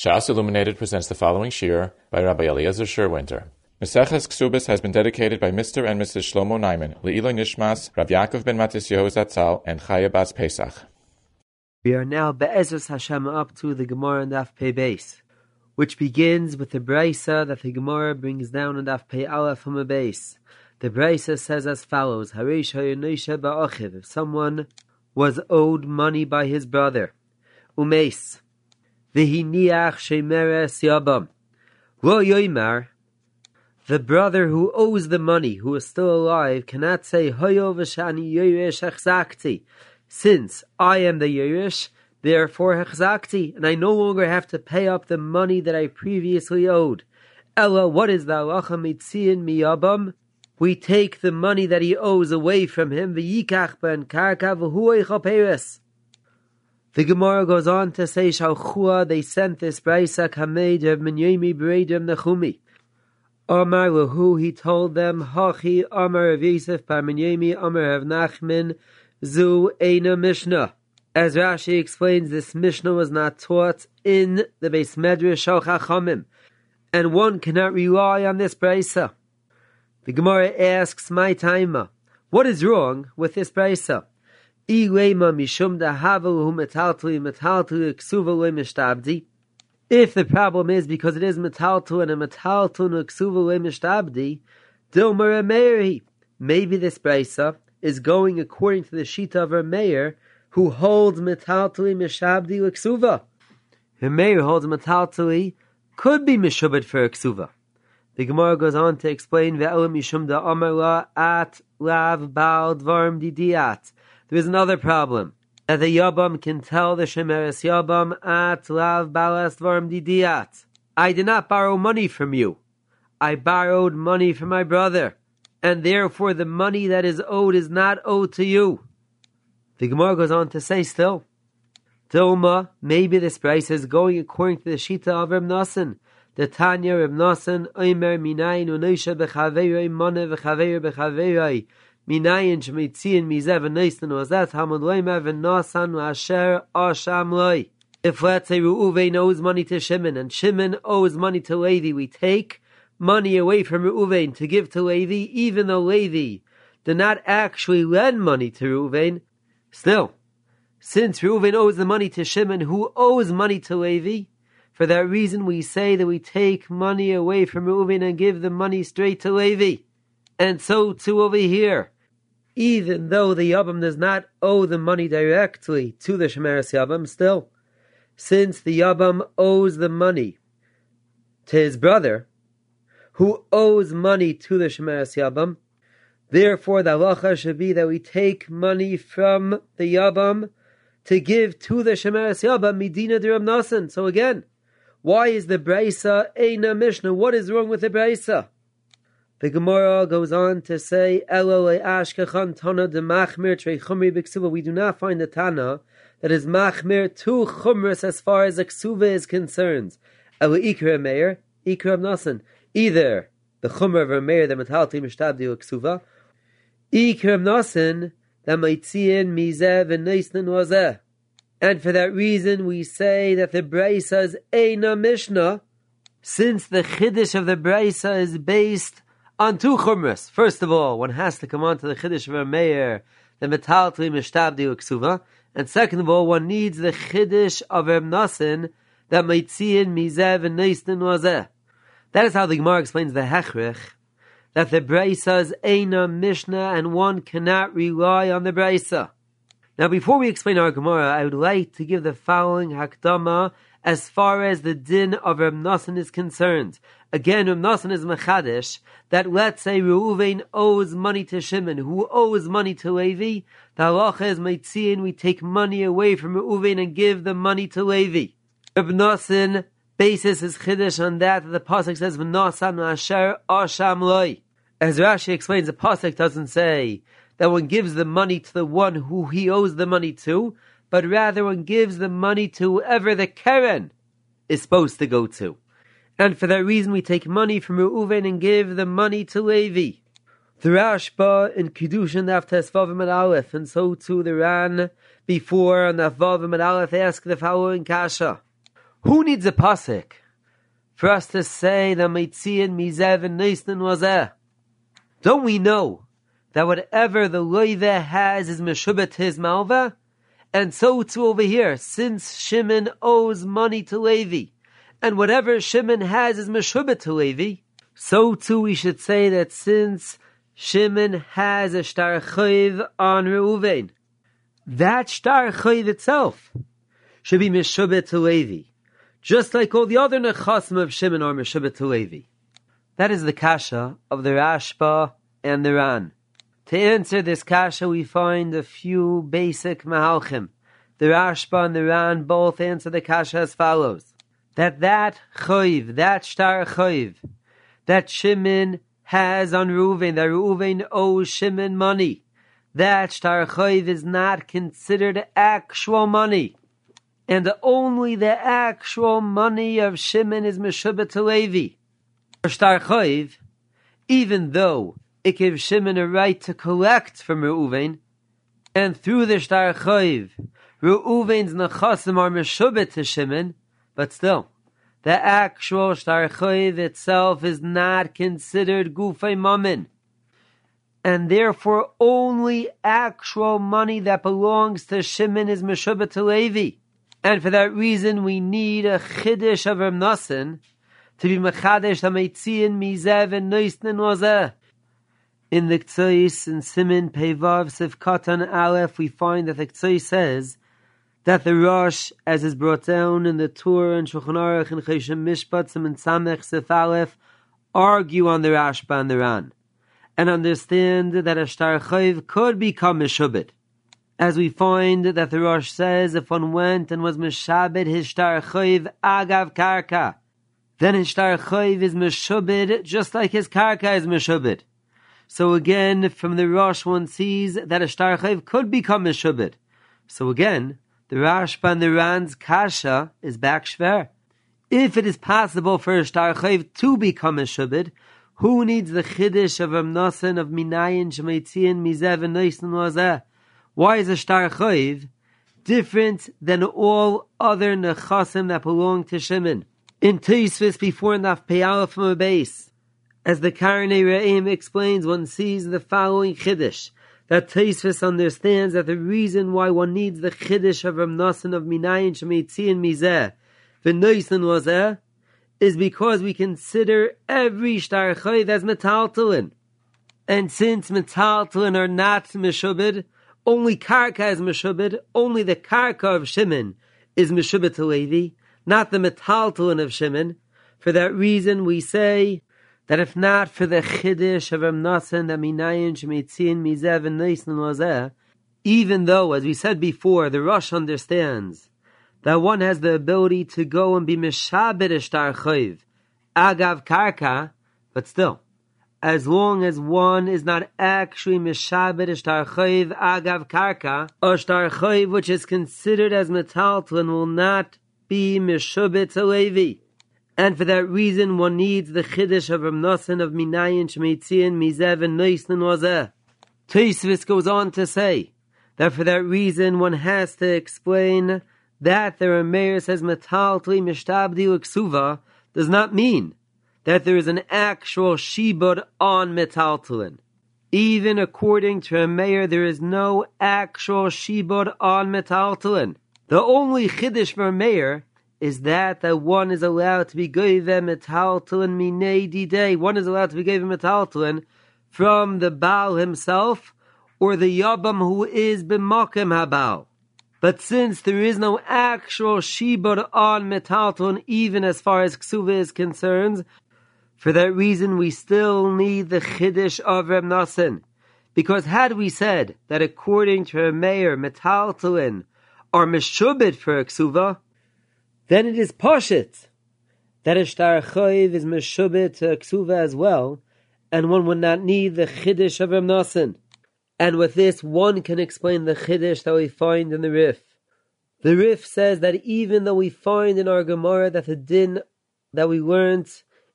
Shas Illuminated presents the following shir by Rabbi Eliezer Sherwinter. Meseches Ksubis has been dedicated by Mr. and Mrs. Shlomo Naiman, Le'iloi Nishmas, Rav Yaakov ben Matis Yehozatzal, and Chaya Bas Pesach. We are now Be'ezus Hashem up to the Gemara and Daf Pei Beis, which begins with the Braisa that the Gemara brings down and Daf Pei Aleph from a base. The Braisa says as follows: Harish Ba'achiv. If someone was owed money by his brother, Umeis, V'hiniach Shemeres Yabam, Lo Yoimar. The brother who owes the money, who is still alive, cannot say Hoyo v'shani Yoresh Achzakti since I am the Yerush, therefore Hechzakti, and I no longer have to pay up the money that I previously owed. Ella, what is the halacha mitziin miyabam? We take the money that he owes away from him, v'yikach ben karka v'huay The Gemara goes on to say, Shalchua, they sent this brisa kamed of minyemi b'reidim nechumi. Amar lahu, he told them, Hachi Amar of Yosef par minyemi Amar of Nachman, Zu Eina Mishnah. As Rashi explains, this Mishnah was not taught in the Beis Medrash Shal Chachamim, and one cannot rely on this brisa. The Gemara asks, "My taima, what is wrong with this brisa?" If the problem is because it is metaltu and a metaltu nuksuva mishtabdi, dilmar meiri. Maybe this brisa is going according to the Shita of Rameir, who holds metaltui mishabdi l'ksuva. Rameir holds metaltui could be mishubad for ksuva. The Gemara goes on to explain ve'elam mishum da amarla at lav bal dvarm didiat. There is another problem that the yabam can tell the shemeres yabam at lav balas dvarm didiat. I did not borrow money from you. I borrowed money from my brother and therefore the money that is owed is not owed to you. The Gemara goes on to say still, Dilma, maybe this price is going according to the Shita of Reb Nassan. The Tanya Reb Nassan, Omer minayin unoisha bechaveirei mana v'chaveir bechaveirei minayin shmitziyin mizeh v'noistan wazat hamud loimer v'nasan v'asher asham loi. If let's say Reuven owes money to Shimon and Shimon owes money to Levi, we take money away from Reuven to give to Levi, even though Levi did not actually lend money to Reuven, still, since Reuven owes the money to Shimon, who owes money to Levi, for that reason we say that we take money away from Reuven and give the money straight to Levi. And so too over here. Even though the Yabam does not owe the money directly to the Shemeres Yabam, still, since the Yabam owes the money to his brother, who owes money to the Shemeres Yabam. Therefore, the halacha should be that we take money from the Yabam to give to the Shemeres Yabam Medina Diram Nasan. So again, why is the Braisa Eina Mishnah? What is wrong with the Braisa? The Gemara goes on to say. We do not find the Tana that is machmir to chumras as far as a ksuva is concerned. Ikra meir, ikra nasan either the Chumra of Rameir that Metalti Mishtabdi Ksuva, Ikram Nasin that Maitziin Mizeh V'Neisnan Wazeh. And for that reason, we say that the Braisa is Eina Mishnah, since the Chiddush of the Braisa is based on two Chumras. First of all, one has to come on to the Chiddush of Rameir, the Metalti Mishtabdi Ksuva, and second of all, one needs the Chiddush of Reb Nasin that Maitziin Mizeh V'Neisnan Wazeh. That is how the Gemara explains the Hechrich, that the Braisa is Eina Mishnah and one cannot rely on the Braisa. Now, before we explain our Gemara, I would like to give the following Hakdama as far as the din of Reb is concerned. Again, um, Reb Nassan is Machadish, that let's say Reuven owes money to Shimon, who owes money to Levi, the halacha is Maitziin, we take money away from Reuven and give the money to Levi. Reb Nassan basis is chiddush on that the pasuk says v'nosam asher asham loy. As Rashi explains, the pasuk doesn't say that one gives the money to the one who he owes the money to, but rather one gives the money to whoever the keren is supposed to go to. And for that reason, we take money from Reuven and give the money to Levi. The Rashba in Kiddushin after Svavim and Aleph, and so too the Ran before the Vavim and Aleph ask the following kasha. Who needs a pasuk for us to say that Meitzian Mizev and Neisnan was eh? Don't we know that whatever the loive has is meshubet his malva? And so too over here, since Shimon owes money to Levi, and whatever Shimon has is meshubet to Levi, so too we should say that since Shimon has a shtar chayiv on Reuven, that shtar chayiv itself should be meshubet to Levi, just like all the other nechasim of Shimon are meshubet to Levi. That is the kasha of the Rashba and the Ran. To answer this kasha, we find a few basic mahalchim. The Rashba and the Ran both answer the kasha as follows: that that choiv, that shtar choiv, that Shimon has on Reuven, that Reuven owes Shimon money, that shtar choiv is not considered actual money, and only the actual money of Shimon is meshubah to Levi. Shtar choiv, even though it gives Shimon a right to collect from Reuven, and through the Shtar Chayiv, Reuven's Nechasim are Meshubit to Shimon, but still, the actual Shtar Chayiv itself is not considered Gufay Mammon, and therefore only actual money that belongs to Shimon is Meshubit to Levi. And for that reason, we need a Chiddush of Ramnasin to be Mechadesh HaMeitziin Mizev and Neusnin Wazeh. In the Ktsois in Simin Pevav Sivkatan Aleph, we find that the Ktsois says that the Rosh, as is brought down in the Tur and Shulchan Aruch and Choshen Mishpat Simin Samech Sif Aleph, argue on the Rashba and the Ran, and understand that a Shtar Chayv could become Meshubit. As we find that the Rosh says, if one went and was Meshabit his Shtar Chayv Agav Karka, then his Shtar Chayv is Meshubit just like his Karka is Meshubit. So again, from the Rosh, one sees that a shtar chayv could become a shubit. So again, the Rashba and the Ran's kasha is back shver. If it is possible for a shtar chayv to become a shubid, who needs the chiddush of Amnasan of Minayin Shemeitzian Mizev and Wazeh? Why is a shtar chayv different than all other nechasim that belong to Shimon? In Teisvis before Naf Peyala from a base. As the Karnei Re'im explains, one sees the following Chiddush, that Taisvis understands that the reason why one needs the Chiddush of Ramnasan of Minayin Shemitzi and Mizeh, V'noisen Wazeh, is because we consider every Shtar Chayv as Metaltalin. And since Metaltalin are not Meshubid, only Karka is Meshubid, only the Karka of Shimon is Meshubid to Levi, not the Metaltalin of Shimon. For that reason we say, that if not for the chiddush of Amnasan that minayin shemitzin mizev and noisin wazeh, even though, as we said before, the Rosh understands that one has the ability to go and be mishabed shtar chayv, agav karka, but still, as long as one is not actually mishabed shtar chayv agav karka, or shtar chayv which is considered as metaltlin will not be mishabed to Levi and for that reason one needs the chiddush of Ramnasan of Minayin Shmeitzian Mizev and Neisnan Wazeh. Teisvis goes on to say that for that reason one has to explain that the Rameir says Metaltli Mishtabdi Uksuva does not mean that there is an actual shibud on Metaltlin. Even according to Rameir, there is no actual shibud on Metaltlin. The only chiddush for Rameir is that that one is allowed to be given metaltalin minei day. One is allowed to be given metaltalin from the Baal himself or the Yabam who is b'makim habal. But since there is no actual shibur on metaltalin, even as far as ksuva is concerned, for that reason we still need the chiddush of Reb Nasin. Because had we said that according to Rameir, metaltalin are meshubit for a ksuva, then it is poshit that a shtar choiv is meshubit to ksuva as well, and one would not need the chiddush of Ramnasan. And with this, one can explain the chiddush that we find in the Rif. The Rif says that even though we find in our Gemara that the din that we learned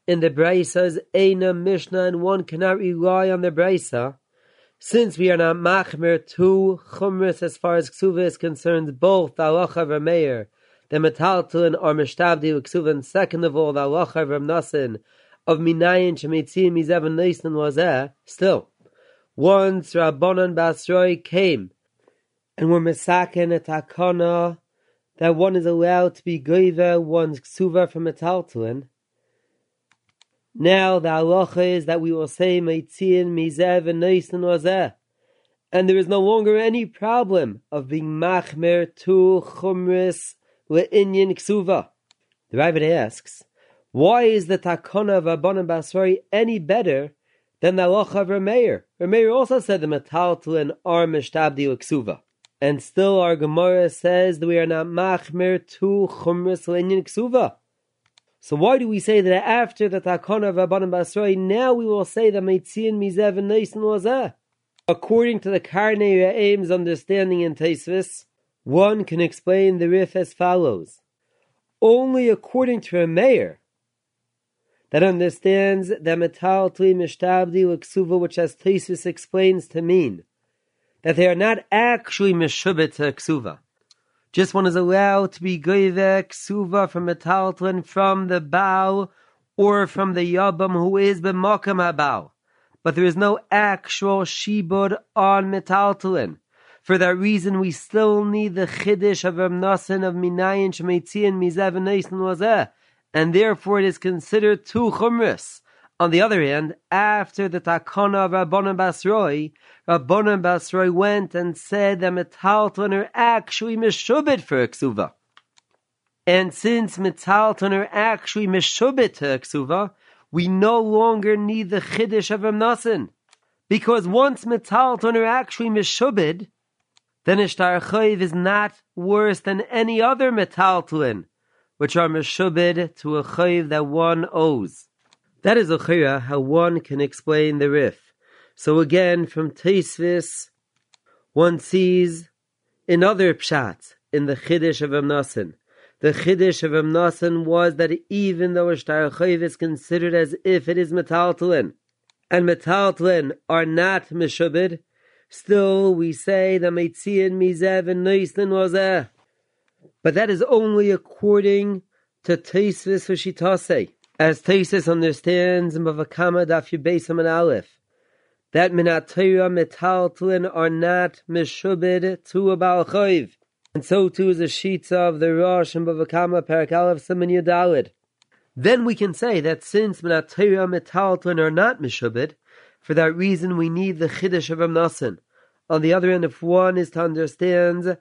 in the Brisa is Eina Mishnah, and one cannot rely on the Brisa, since we are not machmer to chumris as far as ksuva is concerned, both the halacha the metaltalin are mishtabdi uksuva, and second of all, the halacha of Rav Nasin of minayin shemitzim mizevan noisin wazeh, still, once Rabbanan Basroi came and were misaken at takana that one is allowed to be goiver one's ksuva from metaltalin, now the halacha is that we will say Meitzian Mizev and Noisin Wazeh. And there is no longer any problem of being machmer to chumris le'inyan ksuva. The Raavad asks, why is the takana of Abanan Basrari any better than the halacha of Rameir? Rameir also said the metaltlin are mishtabdi ksuva. And still our Gemara says that we are not machmer to chumris le'inyan ksuva. So why do we say that after the takana of Rabbanim Basroi, now we will say that Meitzian Mizev and Neisin? According to the Karnei Re'aim's understanding in Taisvis, one can explain the Rif as follows. Only according to Rameir that understands that Metal Tli Mishtabdi L'Ksuva, which as Taisvis explains to mean, that they are not actually Meshubit to Ksuva just one is allowed to be goivek suva from a taltlin from the bow or from the yabam who is b'makam habao. But there is no actual shibud on metaltlin. For that reason, we still need the chiddush of Ramnasan of Minayin Shemetzian Mizev and and therefore it is considered two chumris. On the other hand, after the takana of Rabbanan Basroi, Rabbanan Basroi went and said that metalton are actually meshubit for ksuva. And since metalton are actually meshubit to ksuva, we no longer need the chiddush of Ramnasin. Because once metalton are actually meshubit, then ishtar chayiv is not worse than any other metalton, which are meshubit to a chayiv that one owes. That is Ochira, how one can explain the Rif. So again, from Teisvis, one sees in other pshat in the Chiddush of Amnasan. The Chiddush of Amnasan was that even though a Shtar is considered as if it is Metaltalin, and Metaltalin are not Meshubid, still we say that Meitzian Mizev and Noislin was there. But that is only according to Teisvis Vashitase. As Tesis understands in Bavakama Daf Yubesam and Aleph, that Minatira Metaltlin are not Meshubid to a Balchayv. And so too is the sheets of the Rosh and Bavakama Parak Aleph Simon Yudalid. Then we can say that since Minatira Metaltlin are not Meshubid, for that reason we need the Chiddush of Amnasan. On the other hand, if one is to understand,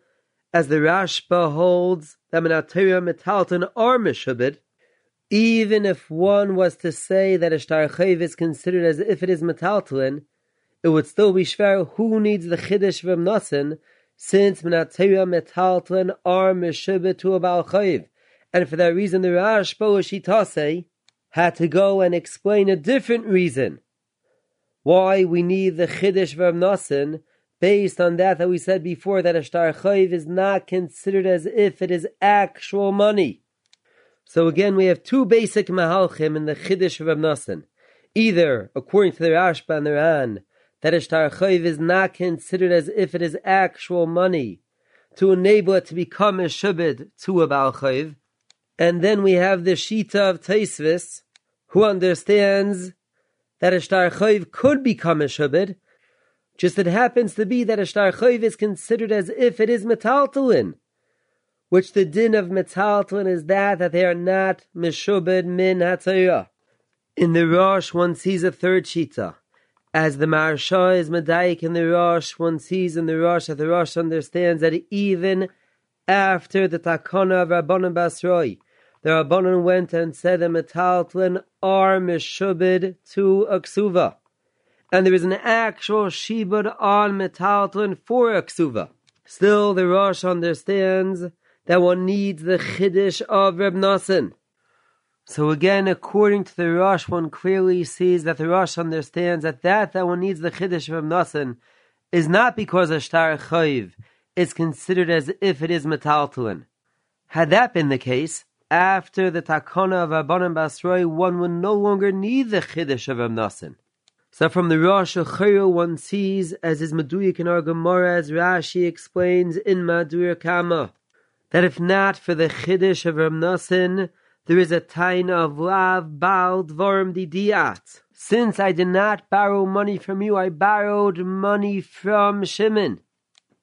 as the Rashba holds, that Minatira Metaltlin are Meshubid, even if one was to say that a shtar is considered as if it is metaltalin, it would still be shver who needs the chiddush from nasin, since menatera metaltalin are meshibet to a bal chayiv. And for that reason, the Rash Boashitase had to go and explain a different reason why we need the chiddush from nasin, based on that that we said before that a shtar is not considered as if it is actual money. So again, we have two basic mahalchim in the Chiddush of Abnasan. Either, according to the Rashba and the Ran, that a shtar is not considered as if it is actual money to enable it to become a shubid to a Baal Chayiv. And then we have the Shita of Taisvis, who understands that a shtar could become a shubid, just it happens to be that a shtar is considered as if it is metaltalin which the din of metaltlin is that that they are not meshubed min hatzayah. In the Rosh, one sees a third shita. As the Maharsha is medayik in the Rosh, one sees in the Rosh that the Rosh understands that even after the takana of Rabbanan Basroi, the Rabbanan went and said that metaltlin are meshubed to a ksuva. And there is an actual shibud on metaltlin for a ksuva. Still, the Rosh understands that one needs the chiddush of Reb Nassan. So again, according to the Rosh, one clearly sees that the Rosh understands that that that one needs the chiddush of Reb Nassan is not because a shtar chayiv is considered as if it is metaltalin. Had that been the case, after the takana of Rabbanan Basroi, one would no longer need the chiddush of Reb Nassan. So from the Rosh Chayil, one sees, as is Meduyik in our Gemara, as Rashi explains in Madur Kama, that if not for the Chiddush of Ramnasin, there is a tain of lav bal dvorim didiat. Since I did not borrow money from you, I borrowed money from Shimon.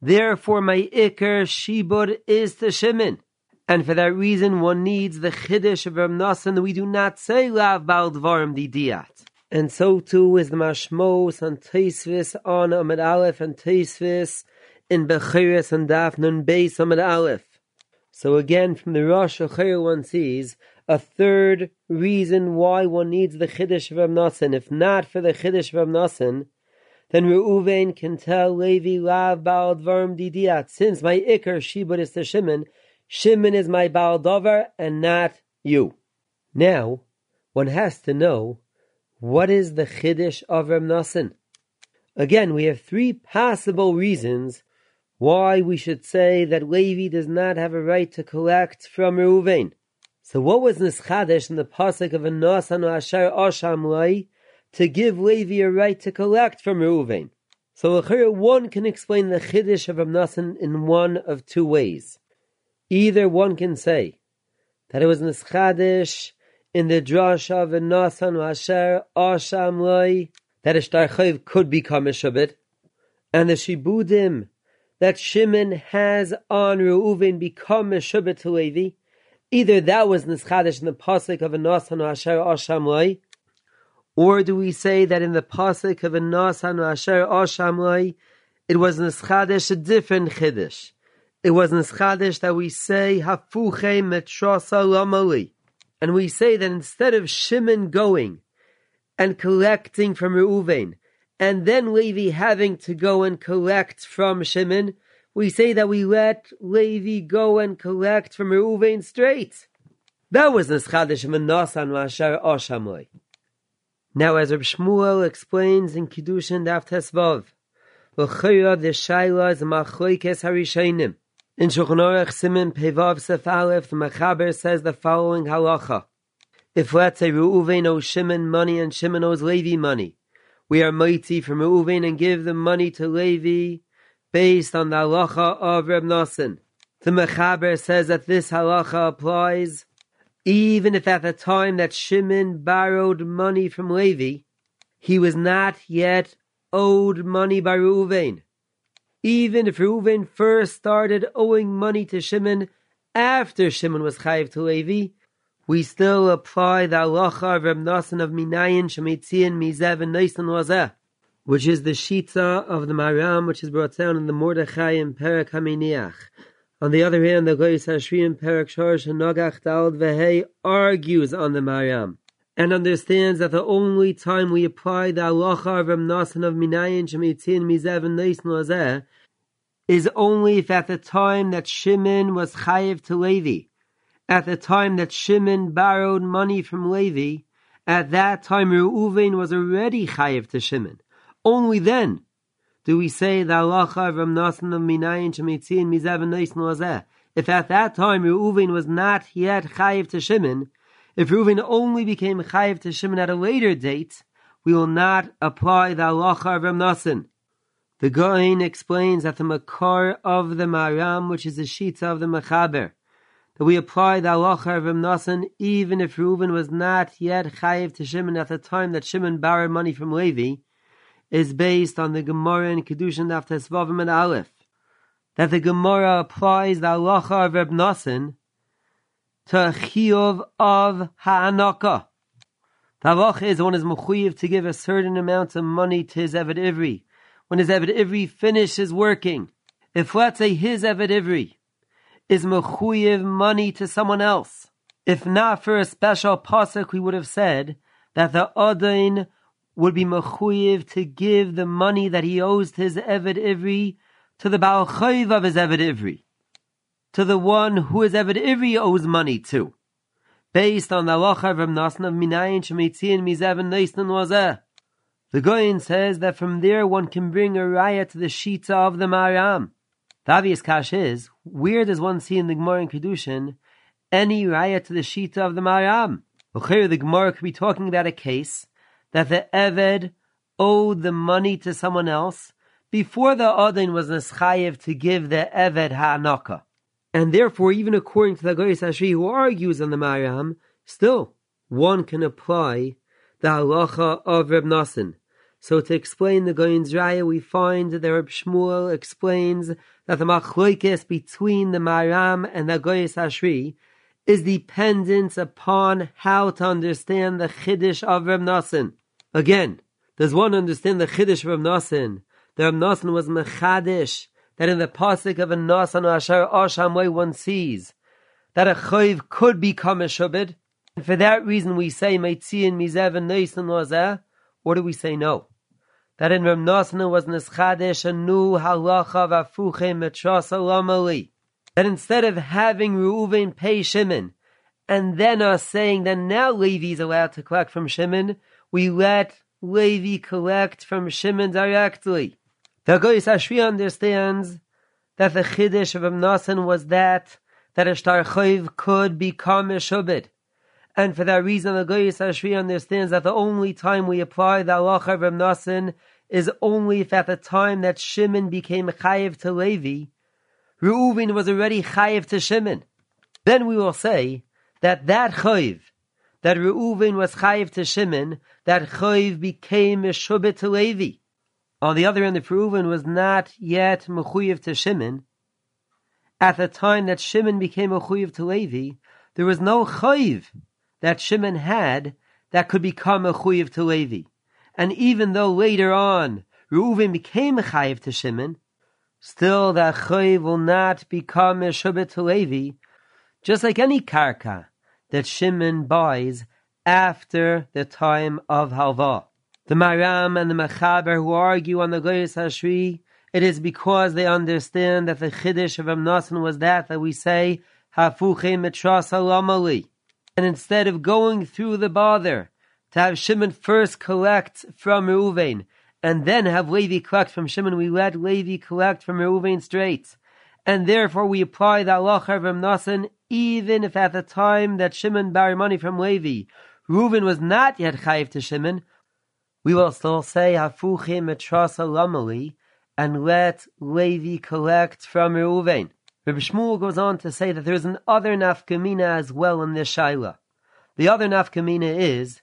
Therefore, my ikr shibud is to Shimon. And for that reason, one needs the chiddush of Ramnasan. We do not say lav bal dvarim didiat. And so too is the mashmos and teisvis on Amid Aleph and teisvis in Bechiris and Daf Nun Beis Amid Aleph. So again, from the Rosh Hachir one sees a third reason why one needs the Chiddush of Ramnasan. If not for the Chiddush of Ramnasan, then Reuven can tell Levi Lav Baal Dvarim Didiat. Since my Iker Shibud is to Shimon, Shimon is my Baal and not you. Now, one has to know what is the Chiddush of Ramnasan. Again, we have three possible reasons why we should say that Levi does not have a right to collect from Reuven. So what was Nischadesh in the pasuk of Anosanu Asher Oshamlai to give Levi a right to collect from Reuven. So one can explain the Chiddush of Ramnasan in one of two ways. Either one can say that it was Nischadish in the Drash of Nasan Asher Asham Loi that a could become a Shabbat, and the Shibudim that Shimon has on Reuven become a Shabbat to Levi. Either that was Nischadish in the Pasuk of Nasan Asher Asham Loi, or do we say that in the pasuk of Nasan Asher Oshamlai, it was Nischadesh a different Chiddush? It was Nischadesh that we say Hafuche Metrosa Lamali. And we say that instead of Shimon going and collecting from Reuven, and then Levi having to go and collect from Shimon, we say that we let Levi go and collect from Reuven straight. That was Nischadesh Menasan Asher Oshamlai. Now, as Reb Shmuel explains in Kiddushin Daf Tesvav, L'chayra the Shaila is Machoikes Harishainim. In Shulchan Aruch Pevav Sef Aleph, the Mechaber says the following halacha. If let's say Reuven owes Shimon money and Shimon owes Levi money, we are mighty from Reuven and give the money to Levi based on the halacha of Reb Nosson. The Mechaber says that this halacha applies even if at the time that Shimon borrowed money from Levi, he was not yet owed money by Reuven. Even if Reuven first started owing money to Shimon after Shimon was chayiv to Levi, we still apply the halacha of Reb Nasan of Minayin Shemitzian Mizev and Naisan Wazeh, which is the shita of the Maram, which is brought down in the Mordechai and Perek Haminiach. On the other hand, the Goyis Hashriim Perak Shorish and Nogach Dald Vehei argues on the Maram and understands that the only time we apply the halacha of Nasan of Minayin Shemitzin Mizev and is only if at the time that Shimon was chayiv to Levi, at the time that Shimon borrowed money from Levi, at that time Reuven was already chayiv to Shimon. Only then do we say the halacha of Ramnasan of Minayin Shemitzin Mizav Neis Noazeh? If at that time Reuven was not yet chayiv to Shimon, if Reuven only became chayiv to Shimon at a later date, we will not apply the halacha of Ramnasan. The Goin explains that the makar of the Maram, which is the shita of the Mechaber, that we apply the halacha of Ramnasan even if Reuven was not yet chayiv to Shimon at the time that Shimon borrowed money from Levi, is based on the Gemara in Kedushin Daf Tesvavim and Aleph, that the Gemara applies the halacha of Reb to chiyuv of ha'anaka. The halacha is one is mechuyev to give a certain amount of money to his Eved Ivri. When his Eved Ivri finishes working, if let's say his Eved Ivri is mechuyev money to someone else, if not for a special pasuk, we would have said that the Adain would be mechuyev to give the money that he owes to his Eved Ivri to the Baal Chayv of his Eved Ivri, to the one who his Eved Ivri owes money to, based on the halacha Nasna of Minayin Shemitzian Mizev Neisnan Wazeh. The Goyin says that from there one can bring a raya to the Shita of the Maram. The obvious kash is, where does one see in the Gemara in Kedushin any raya to the Shita of the Maram? The Gemara could be talking about a case that the Eved owed the money to someone else before the Odin was Neschayev to give the Eved Ha'anaka. And therefore, even according to the Goyis Ashri who argues on the Maram, still one can apply the halacha of Reb Nassim. So to explain the Goyin's Raya, we find that Reb Shmuel explains that the machloikis between the Maram and the Goyis Ashri is dependent upon how to understand the Chiddush of Reb Nassim. Again, does one understand the Chiddush of Reb Nassim? The Reb Nassim was Mechadish, that in the pasuk of a Nasan Asher Ashamway one sees that a chayv could become a shubid. And for that reason we say Meitziin Mizev and Neisan Lozeh, or do we say no? That in Reb Nasna was Neschadish a new halacha vafuche metras alamali. That instead of having Reuven pay Shimon, and then us saying that now Levi is allowed to collect from Shimon, we let Levi collect from Shimon directly. The Goyis Ashri understands that the Chiddush of Amnasan was that that a Shtar Chayv could become a Shubid. And for that reason, the Goyis Ashri understands that the only time we apply the halacha of Amnasan is only if at the time that Shimon became Chayiv to Levi, Reuven was already Chayiv to Shimon. Then we will say that that Chayiv, that Reuven was Chayiv to Shimon, that Chayiv became a Shubit to Levi. On the other hand, if Reuven was not yet mechuyev to Shimon, at the time that Shimon became mechuyev to Levi, there was no chayiv that Shimon had that could become mechuyev to Levi. And even though later on Reuven became a chayiv to Shimon, still that chayiv will not become a shubit to Levi, just like any karka that Shimon buys after the time of halva the Maram and the Mechaber who argue on the Goyis Hashri, it is because they understand that the Chiddush of Amnasan was that that we say Hafuche Mitras Alamali. And instead of going through the bother to have Shimon first collect from Reuven and then have Levi collect from Shimon, we let Levi collect from Reuven straight. And therefore we apply the halacha of Amnasan even if at the time that Shimon borrowed money from Levi, Reuven was not yet chayiv to Shimon, we will still say Hafuchim Etrasa Lamali and let Levi collect from Reuven. Rabbi Shmuel goes on to say that there is an other nafkamina as well in this shaila. The other nafkamina is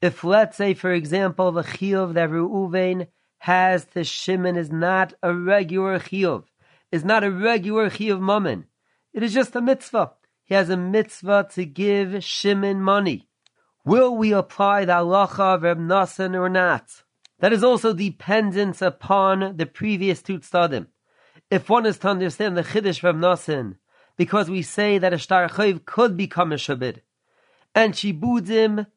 if, let's say, for example, the chiyuv that Reuven has to Shimon is not a regular chiyuv, is not a regular chiyuv mammon. It is just a mitzvah. He has a mitzvah to give Shimon money. Will we apply the halacha of Reb Nassan or not? That is also dependent upon the previous two. If one is to understand the chiddush Reb Nassan, because we say that a shtar chayv could become a shabid, and shibudim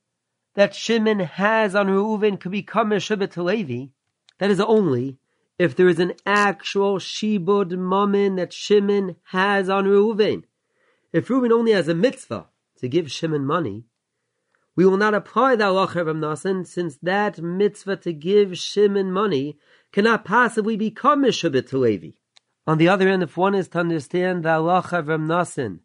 that Shimon has on Reuven could become a shabbat to Levi, that is only if there is an actual shibud mammon that Shimon has on Reuven. If Reuven only has a mitzvah to give Shimon money, we will not apply the halacha of Nasan, since that mitzvah to give Shimon money cannot possibly become Mishubit to Levi. On the other hand, if one is to understand the halacha of Nasan,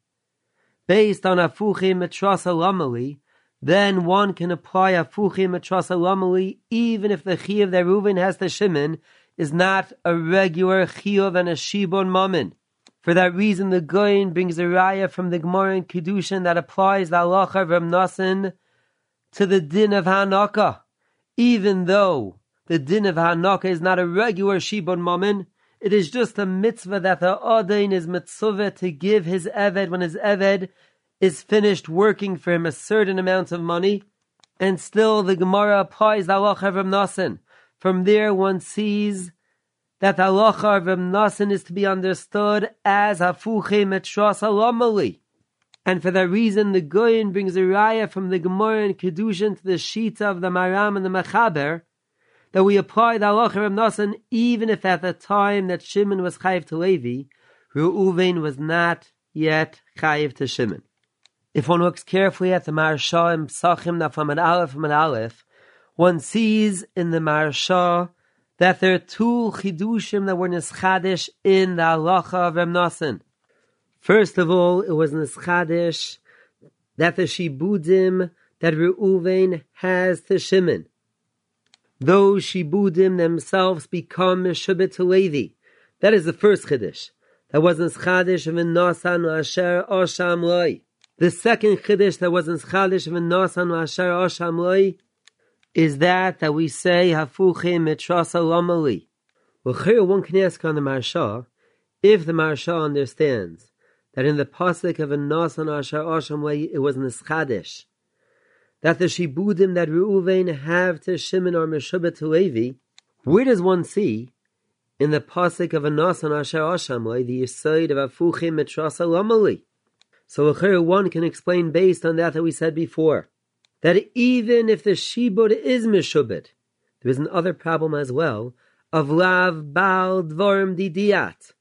based on Afuchim Mitrasa Lamali, then one can apply Afuchim Mitrasa Lamali even if the Chiyuv that Reuven has to Shimon is not a regular Chiyuv and a Shibon Mammon. For that reason, the Goyin brings a raya from the Gemara in Kedushin that applies the halacha of Nasan to the din of Hanaka, even though the din of Hanaka is not a regular Shibon Mammon, it is just a mitzvah that the Adain is mitzvah to give his Eved when his Eved is finished working for him a certain amount of money, and still the Gemara applies the halacha of Nasan. From there one sees that the halacha of Nasan is to be understood as hafuche metras alamali. And for that reason, the Goyin brings a raya from the Gemara and Kedushin to the Shita of the Maram and the Mechaber, that we apply the halacha of Nasan even if at the time that Shimon was chayiv to Levi, Reuven was not yet chayiv to Shimon. If one looks carefully at the Maharsha and Psachim Nafam Aleph and Aleph, one sees in the Maharsha that there are two chidushim that were nischadish in the halacha of Nasan. First of all, it was Nischadish that the Shibudim that Reuven has to Shimon. Those Shibudim themselves become Meshubit to Levi. That is the first Chiddush. that wasn't Chadish of Nasan Asher Osham Loi. The second Chiddush that wasn't Chadish of Nasan Asher Osham Loi is that that we say Hafuchim Mitrasa Lomali. Well, here one can ask on the Maharsha, if the Maharsha understands that in the pasuk of a Nasan Asher Osham Loi it was Nischadish, that the Shibudim that Reuven have to Shimon or Meshubah to Levi, where does one see in the pasuk of Anasan Asher Ashamai the Yisoid of Afuchim Mitrasa Lamali? So one can explain based on that that we said before, that even if the Shibud is Meshubit, there is another problem as well of Lav Bal Dvorim Didiat.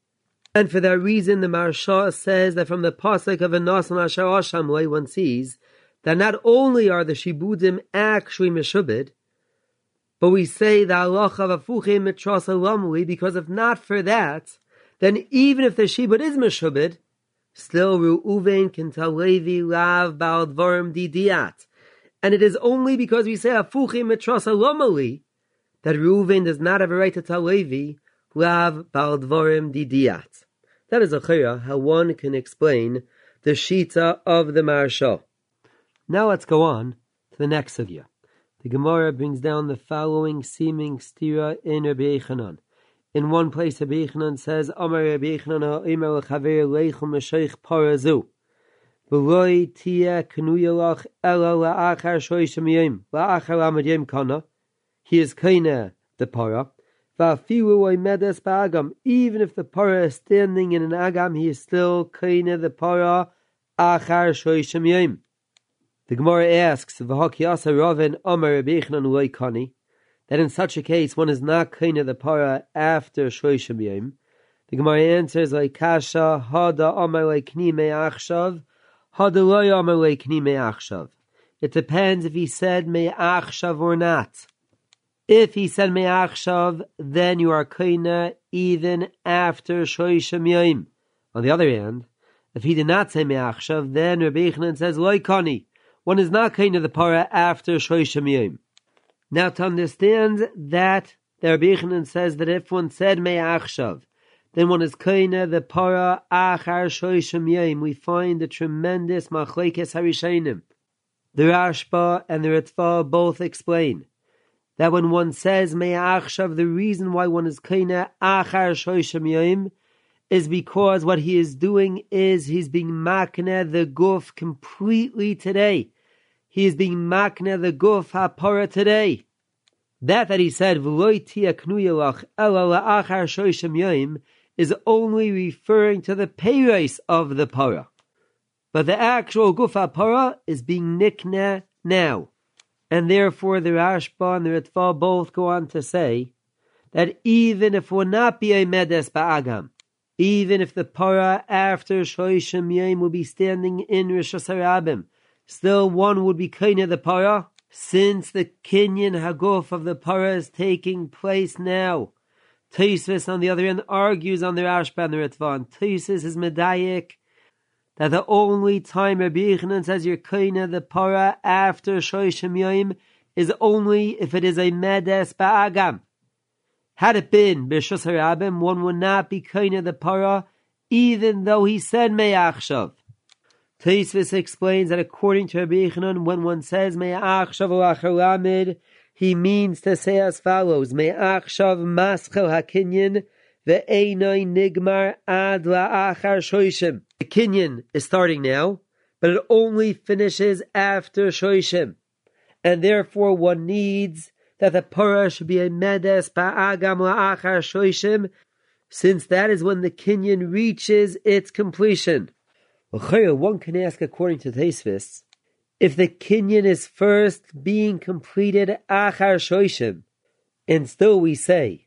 And for that reason, the Maharsha says that from the pasuk of Anasan Asher Ashamai one sees that not only are the Shibudim actually Meshubit, but we say the halacha of afuchim mitras alamui because if not for that, then even if the shibud is meshubed, still Reuven can tell Levi lav bal dvarim didiat. And it is only because we say afuchim mitras alamui that Reuven does not have a right to tell Levi lav bal dvarim didiat. That is a chaya how one can explain the shita of the Maharsha. Now let's go on to the next sugya. The Gemara brings down the following seeming stira in Rabbi Yechanan. In one place, Rabbi Yechanan says, "Amar Rabbi Yechanan ha'omer l'chaver leichem m'sheich parazu." V'loi tia knuyalach ela la'achar shoyshim yom la'achar amad yom kana. He is kaina the para. Even if the para is standing in an agam, he is still kaina the para achar shoyshim yom. The Gemara asks, "V'hakiyasa Ravin Amar Rebeichnan Loikani," that in such a case one is not of the para after Shoishim Yom. The Gemara answers like Kasha Hada Amar Leikni Me'achshav Hada Loy Amar Leikni Me'achshav. It depends if he said Me'achshav or not. If he said Me'achshav, then you are kaina even after Shoishim Yom. On the other hand, if he did not say Me'achshav, then Rabbi says Loikani one is not of the para after Shoishim Yom. Now to understand that the Rabbi says that if one said Me'achshav, then one is of the para achar Shoishim Yom. We find the tremendous machlekes harishainim. The Rashba and the Ritva both explain that when one says Me'achshav, the reason why one is of achar Shoishim Yom is because what he is doing is he's being makne the guf completely today. He is being makne the guf hapara today. That that he said is only referring to the peiros of the para, but the actual guf hapara is being nikne now, and therefore the Rashba and the Ritva both go on to say that even if will not be a medes ba'agam, even if the para after Shoishim Yom will be standing in Reshus Harabim, still one would be of the para, since the kinyan haguf of the para is taking place now. Tesis, on the other hand, argues on the Rashba and the Ritvan. Tesis is medayik that the only time Rabbi Yechanan says you're of the para after Shoishim Yom is only if it is a medes ba'agam. Had it been Bishus Harabim, one would not be of the para, even though he said Me'achshav. Taisvis explains that according to Rabbi Yechanan, when one says Me'ach Shav he means to say as follows: Me'ach Shav Maschel Hakinyan ve'enoi Nigmar Ad La'achar Shoishim. The Kinyan is starting now, but it only finishes after Shoishim, and therefore one needs that the Parah should be a Medes Ba'agam La'achar Shoishim, since that is when the Kinyan reaches its completion. One can ask according to Taisvis, if the kinyan is first being completed achar shoishim, and still we say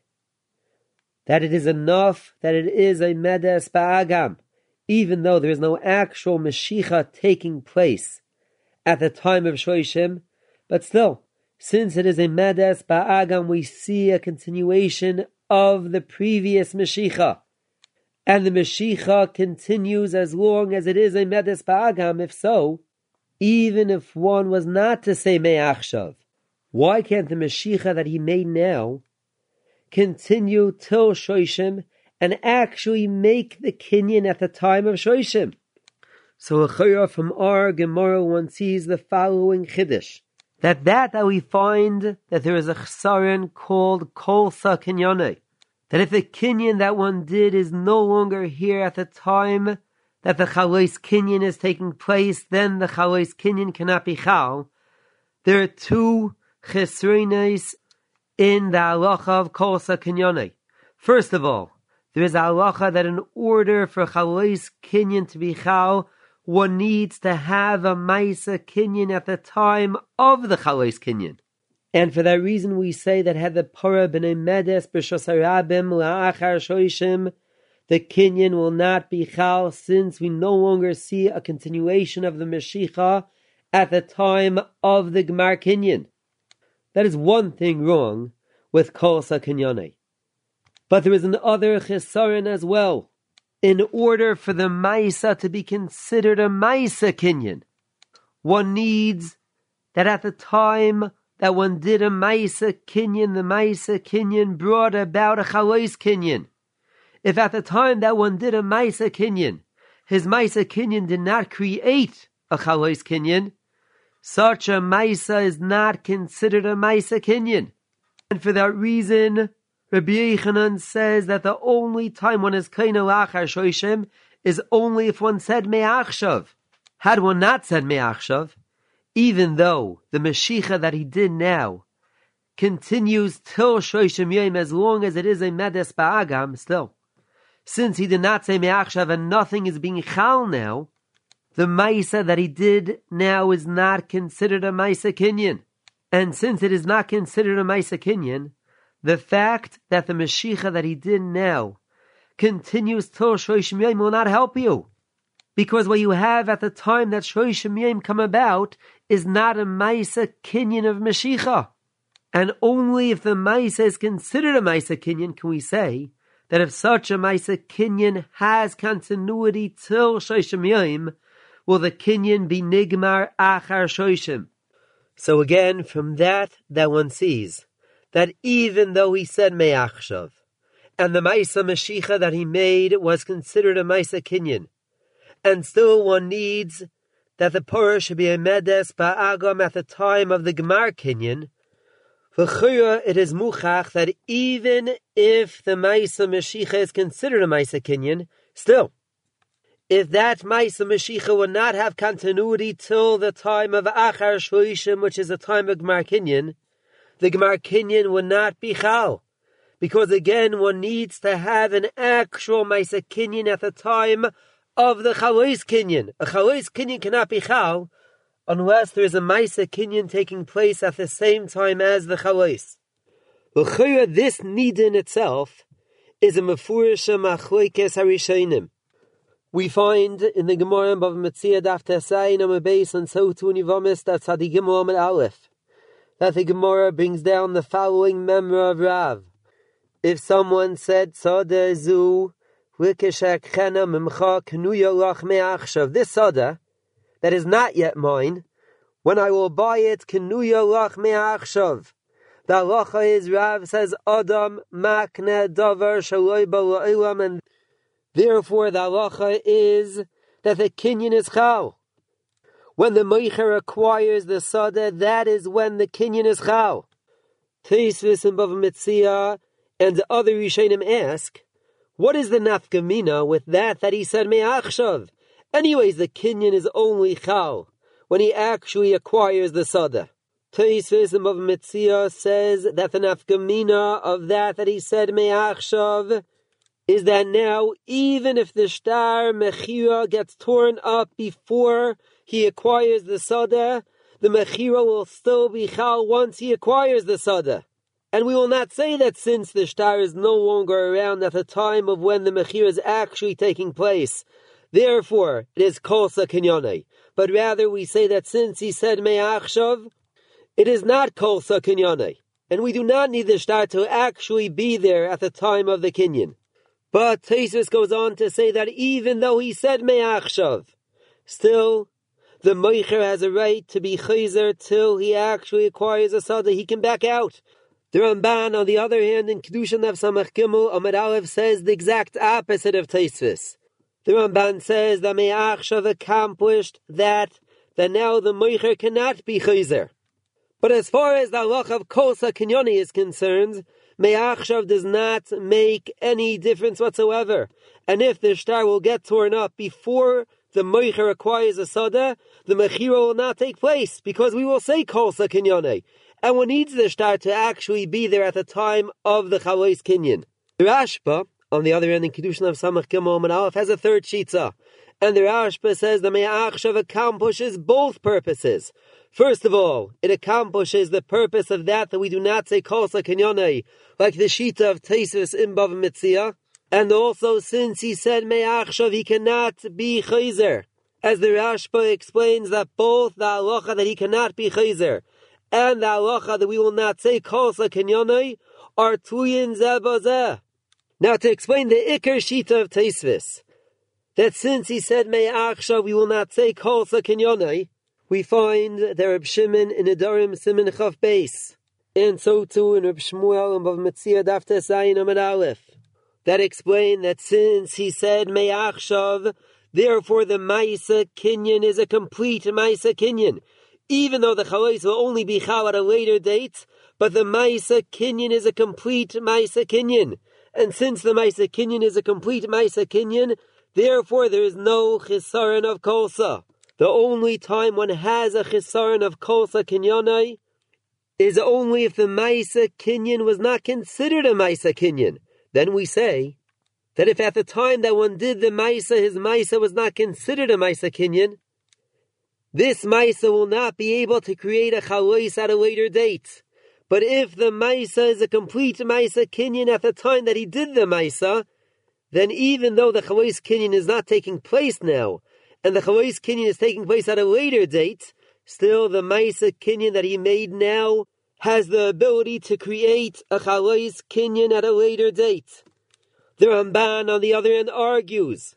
that it is enough that it is a medes ba'agam, even though there is no actual meshicha taking place at the time of shoishim, but still, since it is a medes ba'agam, we see a continuation of the previous meshicha and the Meshicha continues as long as it is a Medes Ba'agam, if so, even if one was not to say Me'achshav, why can't the Meshicha that he made now continue till Shoishim and actually make the kinyan at the time of Shoishim. So a chayra from our Gemara one sees the following chiddush. That that that we find that there is a chsaron called kol sa kinyane. That if the kinyan that one did is no longer here at the time that the chalois kinyan is taking place, then the chalois kinyan cannot be chal. There are two chesrinis in the halacha of kol sa kinyane. First of all, there is a halacha that in order for chalois kinyan to be chal, one needs to have a Maisa Kinyan at the time of the Chalais Kinyan. And for that reason, we say that had the Para b'nei Medes b'shosarabim la'achar shoishim, the Kinyan will not be Chal since we no longer see a continuation of the Meshicha at the time of the Gemar Kinyan. That is one thing wrong with Kolsa Kinyane. But there is another Chesaron as well in order for the Maisa to be considered a Maisa Kinyan, one needs that at the time that one did a Maisa Kinyan, the Maisa Kinyan brought about a Chalais Kinyan. If at the time that one did a Maisa Kinyan, his Maisa Kinyan did not create a Chalais Kinyan, such a Maisa is not considered a Maisa Kinyan. And for that reason, Rabbi Yechanan says that the only time one is kaina lachar shoishim is only if one said me'achshav. Had one not said me'achshav, even though the meshicha that he did now continues till shoishim yom as long as it is a medes ba'agam, still. Since he did not say me'achshav and nothing is being chal now, the maisa that he did now is not considered a maisa kinyan. And since it is not considered a maisa kinyan, the fact that the Mashiach that he did now continues till Shoishim Yom will not help you. Because what you have at the time that Shoishim Yom come about is not a Maisa Kinyan of Mashiach. And only if the Maisa is considered a Maisa Kinyan can we say that if such a Maisa Kinyan has continuity till Shoishim Yom, will the Kinyan be Nigmar Achar Shoishim. So again, from that, that one sees that even though he said Me'achshav, and the Maisa Mashicha that he made was considered a Maisa Kinyan, and still one needs that the Purah should be a Medes Ba'agam at the time of the Gemar for it is muchach that even if the Maisa Mashicha is considered a Maisa Kinyan, still, if that Maisa Mashicha would not have continuity till the time of Achar Shvoishim, which is the time of Gemar Kinyan, the Gemar Kinyan would not be Chal. Because again, one needs to have an actual Maisa Kinyan at the time of the Chalois Kinyan. A Chalois Kinyan cannot be Chal unless there is a Maisa Kinyan taking place at the same time as the Chalois. This need in itself is a Mefurisha Machloikes Harishonim. We find in the Gemara of Metzia Daf Tesayin on a base on so to Nivamis that Tzadigim Aleph that the Gemara brings down the following memra of Rav. If someone said Sada Zu Likeshakchena Mimcha Knuya Lach Me'achshav, this Sada that is not yet mine, when I will buy it, Knuya Lach Me'achshav. The halacha is Rav says Adam Makne Davar Shaloi Bala'ilam, and therefore the halacha is that the kinyan is chal. When the Meicher acquires the Sada, that is when the Kinyan is Chal. Teisvis and Bava Metzia and other Rishonim ask, what is the nafkamina with that that he said me'achshav? Anyways, the Kinyan is only Chal, when he actually acquires the Sada. Teisvis and Bava Metzia says that the nafkamina of that that he said me'achshav is that now, even if the star Mechira gets torn up before he acquires the sada, the mechira will still be chal once he acquires the sada. And we will not say that since the star is no longer around at the time of when the mechira is actually taking place, therefore it is kolsa kinyane. But rather we say that since he said me'achshav, it is not kolsa kinyane. And we do not need the star to actually be there at the time of the kinyan. But Tesis goes on to say that even though he said me'achshav, still the Meicher has a right to be Chayzer till he actually acquires a Sada. He can back out. The Ramban, on the other hand, in Kedushin of Samach Gimel, Amid Aleph says the exact opposite of Taisvis. The Ramban says that Me'achshav accomplished that, that now the Meicher cannot be Chayzer. But as far as the halach of Kosa Kinyoni is concerned, Me'achshav does not make any difference whatsoever. And if the star will get torn up before the Meicher acquires a Sada, the Mechira will not take place, because we will say Kosa Kinyoni. And one needs the star to actually be there at the time of the Chalais Kinyan. The Rashba, on the other end, in Kedushin of Samach Gimel and Aleph, has a third shitza. And the Rashba says the Me'achshav accomplishes both purposes. First of all, it accomplishes the purpose of that that we do not say Kosa Kenyone, like the Shita of Tesis in Bav Mitzia. And also, since he said Me'achshav, he cannot be Chayzer. As the Rashba explains that both the halacha that he cannot be Chayzer and the halacha that we will not say Kosa Kenyone are Tuyin Zebazeh. Now to explain the Iker Shita of Teisvis, that since he said Me'achshav, we will not say Kosa Kenyone, we find that Reb Shimon in Adarim Simin Chav Beis, and so too in Reb Shmuel and Bav Metzia Dafta Zayin Amid Aleph, that explain that since he said Me'achshav, therefore the Maisa Kinyan is a complete Maisa Kinyan, even though the Chalais will only be Chal at a later date, but the Maisa Kinyan is a complete Maisa Kinyan. And since the Maisa Kinyan is a complete Maisa Kinyan, therefore there is no Chisaron of Kolsa. The only time one has a chisaron of kosa kinyanai is only if the Maisa Kinyan was not considered a Maisa Kinyan. Then we say that if at the time that one did the Maisa, his Maisa was not considered a Maisa Kinyan, this Maisa will not be able to create a Chalois at a later date. But if the Maisa is a complete Maisa Kinyan at the time that he did the Maisa, then even though the Chalois Kinyan is not taking place now, and the Chalais Kinyan is taking place at a later date, still the Maisa Kinyan that he made now has the ability to create a Chalais Kinyan at a later date. The Ramban, on the other hand, argues,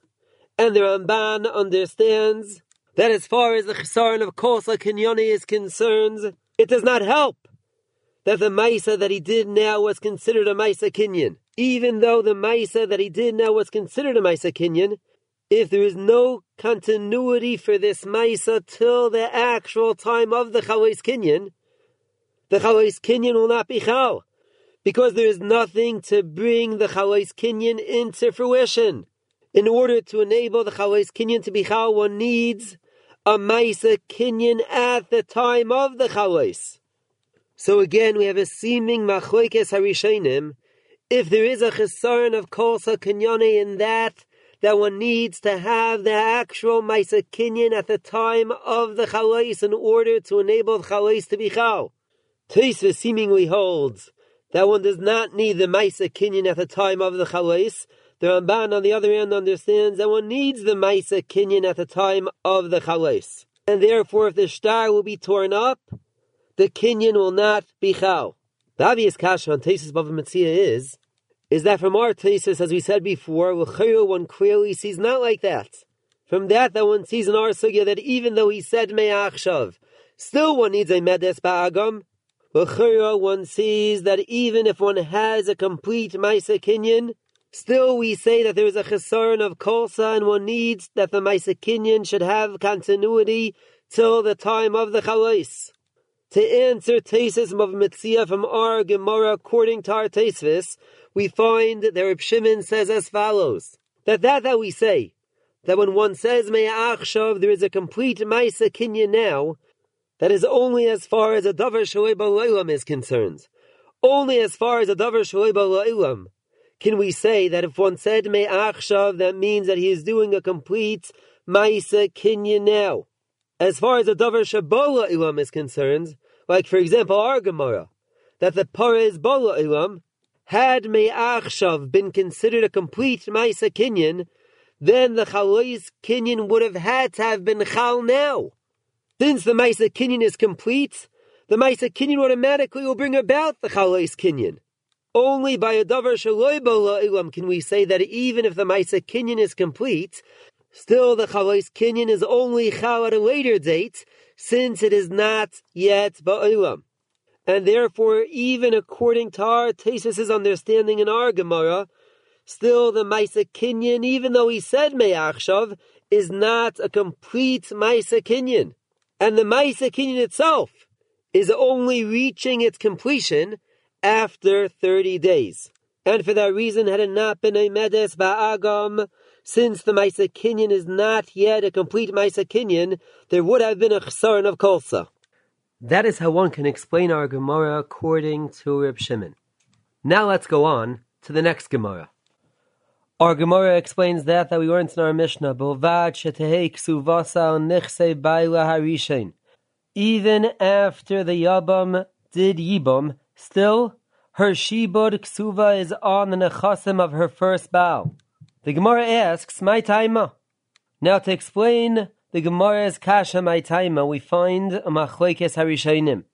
and the Ramban understands that as far as the Chesaron of Kosa Kinyani is concerned, it does not help that the Maisa that he did now was considered a Maisa Kinyan. Even though the Maisa that he did now was considered a Maisa Kinyan, if there is no continuity for this Maisa till the actual time of the Chalais Kinyan, the Chalais Kinyan will not be Chal, because there is nothing to bring the Chalais Kinyan into fruition. In order to enable the Chalais Kinyan to be Chal, one needs a Maisa Kinyan at the time of the Chalais. So again, we have a seeming Machoikes Harishanim. If there is a Chesaron of Kolsa Kinyane in that, that one needs to have the actual Maisa Kinyan at the time of the Chalais in order to enable the Chalais to be Chal. Teisva seemingly holds that one does not need the Maisa Kinyan at the time of the Chalais. The Ramban, on the other hand, understands that one needs the Maisa Kinyan at the time of the Chalais. And therefore, if the star will be torn up, the Kinyan will not be Chal. The obvious kasha on Tesis Bava Metzia is is that from our thesis, as we said before, one clearly sees not like that. From that, that one sees in our sugya that even though he said me'achshav, still one needs a medes ba'agam. one sees that even if one has a complete Maisa Kinyan, still we say that there is a chesaron of kolsa and one needs that the Maisa Kinyan should have continuity till the time of the chalais. To answer Tesis of Mitzia from our Gemara according to our Tesvis, we find that Reb Shimon says as follows: that that that we say that when one says Me'achshav, there is a complete Maisa Kinyan now, that is only as far as a Davar Shalei Ba'Leilam is concerned. Only as far as a Davar Shalei Ba'Leilam can we say that if one said Me'achshav, that means that he is doing a complete Maisa Kinyan now. As far as a Davar Shabola is concerned, like for example our Gemara, that the Parez Bola Ilam, had Me'achshav been considered a complete Maisa Kinyan, then the Chalais Kinyan would have had to have been Chal now. Since the Maisa Kinyan is complete, the Maisa Kinyan automatically will bring about the Chalais Kinyan. Only by a Davar Shaloi Ilam can we say that even if the Maisa Kinyan is complete, still the Chalais Kinyan is only Chal at a later date, since it is not yet Ba'ilam. And therefore, even according to our Tesis' understanding in our Gemara, still the Maisa even though he said Me'achshav, is not a complete Maisa. And the Maisa itself is only reaching its completion after 30 days. And for that reason, had it not been a Medes Ba'agam, since the Maisa is not yet a complete Maisa there would have been a Chsaron of Kolsa. That is how one can explain our Gemara according to Reb Shimon. Now let's go on to the next Gemara. Our Gemara explains that that we learned in our Mishnah. Even after the Yabam did Yibam, still her shibud ksuva is on the nechasim of her first bow. The Gemara asks, "My taima." Now to explain the Gemara's kasha my taima, we find a machlekes harishainim.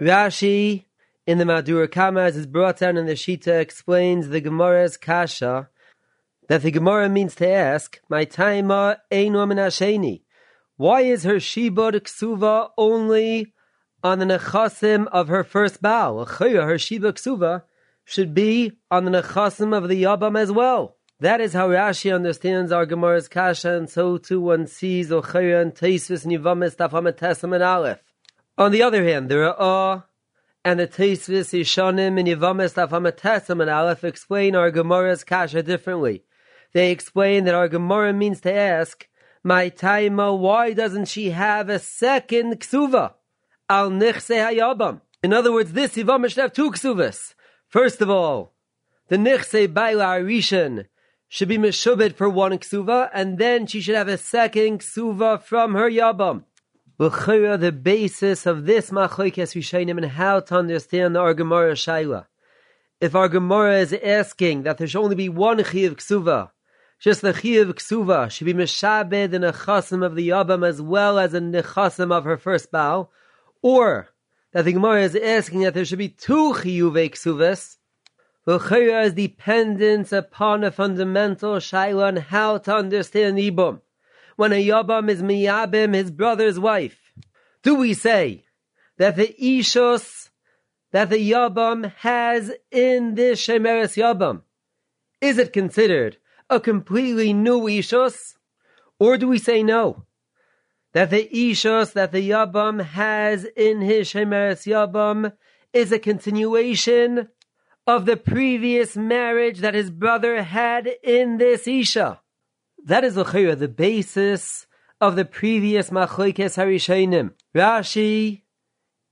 Rashi in the Madura Kama, as is brought down in the Shita, explains the Gemara's kasha that the Gemara means to ask, "My taima einu minasheni." Why is her shibud ksuva only on the nechasim of her first bow? Her shibud ksuva should be on the nechasim of the yabam as well. That is how Rashi understands our Gemara's kasha, and so too one sees Ochaya and Teisvis Nivamis Tafamet and Aleph. On the other hand, the Ra'ah and the Teisvis Yishanim and Nivamis Tafamet and Aleph explain our Gemara's kasha differently. They explain that our Gemara means to ask, my taima, why doesn't she have a second ksuva? Al nichse hayabam. In other words, this Yivam should have two ksuvas. First of all, the nichse baila arishan should be meshubed for one ksuva, and then she should have a second ksuva from her yabam. The basis of this machlekes rishayim and how to understand our Gemara shaila. If our Gemara is asking that there should only be one chiv ksuva, just the Chiyav Ksuva should be Meshabed in a Chasim of the Yabam as well as in the Chasim of her first bow, or that the Gemara is asking that there should be two Chiyuve Ksuvas, L'chayra is dependent upon a fundamental shaila on how to understand Ibum. When a Yabam is Miyabim, his brother's wife, do we say that the Ishos that the Yabam has in this Shemeres Yabam, is it considered a completely new Ishos? Or do we say no? That the Ishos that the Yabam has in his Shemeres Yabam is a continuation of the previous marriage that his brother had in this Isha. That is the basis of the previous Machlekes Harishainim. Rashi,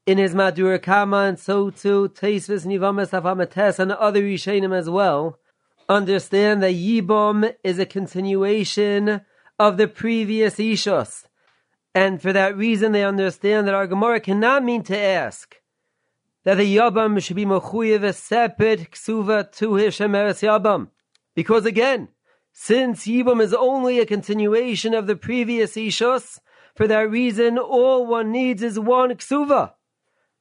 in his Madura Kama, and so too Teisvis Nivamas Afamates and other Rishainim as well, understand that Yibam is a continuation of the previous Ishos. And for that reason, they understand that our Gemara cannot mean to ask that the Yabam should be Mechuyev a separate ksuva to his Shemeres Yabam. Because again, since Yibam is only a continuation of the previous Ishos, for that reason, all one needs is one ksuva.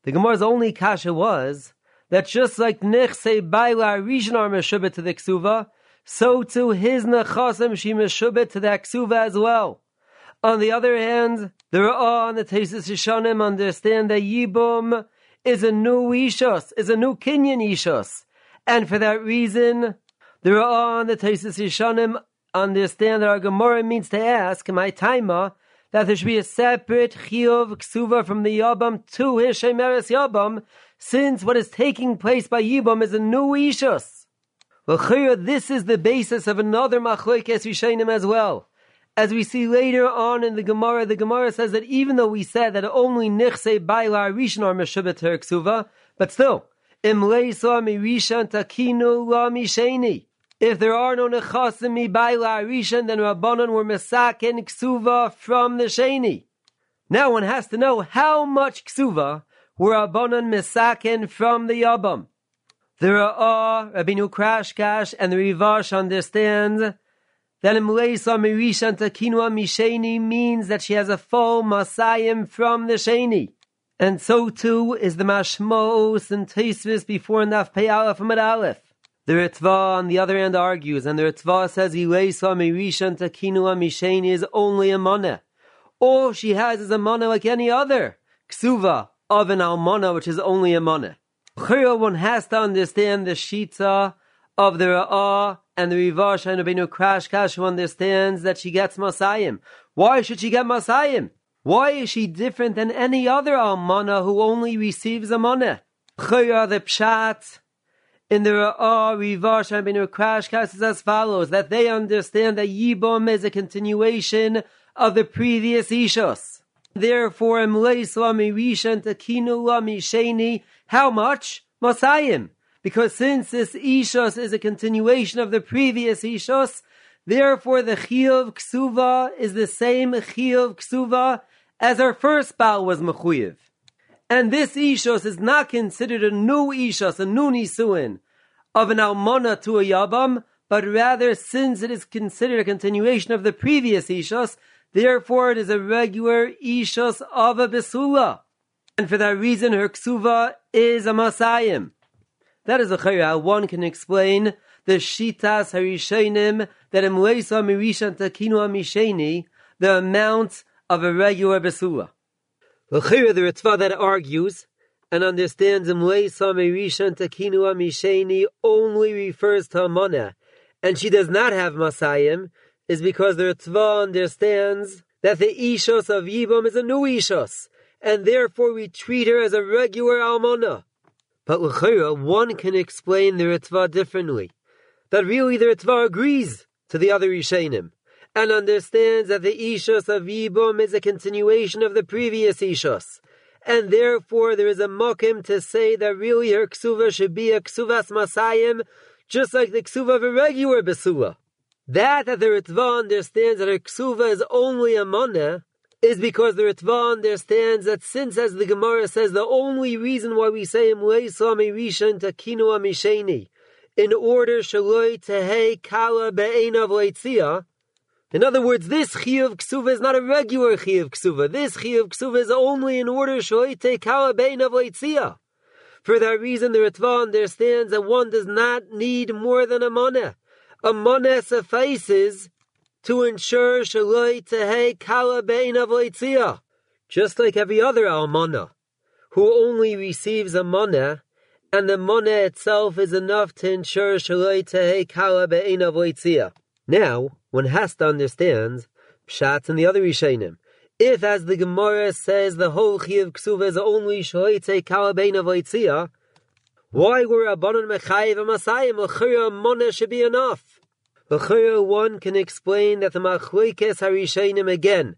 The Gemara's only kasha was that just like Nechse Baila Rishon are Meshubet to the Ksuva, so too his Nechasim she Meshubet to the Ksuva as well. On the other hand, the Ra'ah and the Tesis Yishanim understand that Yibum is a new Ishos, is a new Kenyan Ishos. And for that reason, the Ra'ah and the Tesis Yishanim understand that our Gemara means to ask, my taima, that there should be a separate chiyuv ksuva from the yabam to his shemeres yabam, since what is taking place by Yibam is a new Ishus. This is the basis of another Machlokes Rishainim as well. As we see later on in the Gemara, the Gemara says that even though we said that only Nichse Baila Rishon are Meshubet Ksuva, but still, Im Leisa Mirishan Takinu La Misheni. If there are no Nechasim Mi Rishon, then Rabbanon were Mesaken Ksuva from the Sheni. Now one has to know how much Ksuva were Rabbanon Misakin from the Yabam. The Ra'ah, Rabbeinu Krashkash, and the Rivash understand that Imleisa Mirishan Takinua Misheni means that she has a full Masayim from the Sheni. And so too is the Mashmos and Tesvis before Naf Pei Aleph and Aleph. The Ritva on the other hand argues, and the Ritva says Ileisa Mirishan Takinua Misheni is only a mana. All she has is a mana like any other. Ksuva, of an almana, which is only a money. One has to understand the shita of the Ra'ah and the Rivash and Rabbeinu Krashkash who understands that she gets Masayim. Why should she get Masayim? Why is she different than any other almana who only receives a? Chayra the Pshat in the Ra'ah, Rivash, and Benu Crash Cast is as follows, that they understand that Yibam is a continuation of the previous Ishos. Therefore, Emleis Lami Rishon Takinu Lami Sheni, how much? Masayim. Because since this Ishos is a continuation of the previous Ishos, therefore the Chiyuv Ksuva is the same Chiyuv Ksuva as our first Baal was Mechuyev. And this Ishos is not considered a new Ishos, a new Nisuin of an Almona to a Yabam, but rather since it is considered a continuation of the previous Ishos, therefore it is a regular Ishos of a Besula. And for that reason, her Ksuva is a Masayim. That is a how one can explain the Shitas Harishanim that Emleisa Mirishan Takinu Amisheni, the amount of a regular Besula. L'chira, the Ritva that argues and understands Imleisa Merishan Takinu Amisheni only refers to Amana, and she does not have Masayim, is because the Ritva understands that the Ishos of Yibam is a new Ishos, and therefore we treat her as a regular Almana. But L'chira, one can explain the Ritva differently. That really the Ritva agrees to the other Rishenim and understands that the Ishos of Yibum is a continuation of the previous Ishos. And therefore there is a mokim to say that really her ksuva should be a ksuvas masayim, just like the ksuva of a regular besua. That that the Ritva understands that her ksuva is only a moneh, is because the Ritva understands that since, as the Gemara says, the only reason why we say Amisheni, in order Kala in other words, this chiyuv ksuva is not a regular chiyuv ksuva. This chiyuv ksuva is only in order For that reason, the Ritva understands that one does not need more than a moneh. A moneh suffices to ensure shaloi tehe kala bein of just like every other almana, who only receives a moneh, and the moneh itself is enough to ensure shaloi tehe kala bein of Now, one has to understand pshat and the other Rishonim. If, as the Gemara says, the whole Chiyav Ksuva is only Shoitze Kalabein of Oitzia, why were Rabbanon Mechayiv and Masayim L'chira Moneh should be enough? L'chira one can explain that the Machloikes HaRishonim again.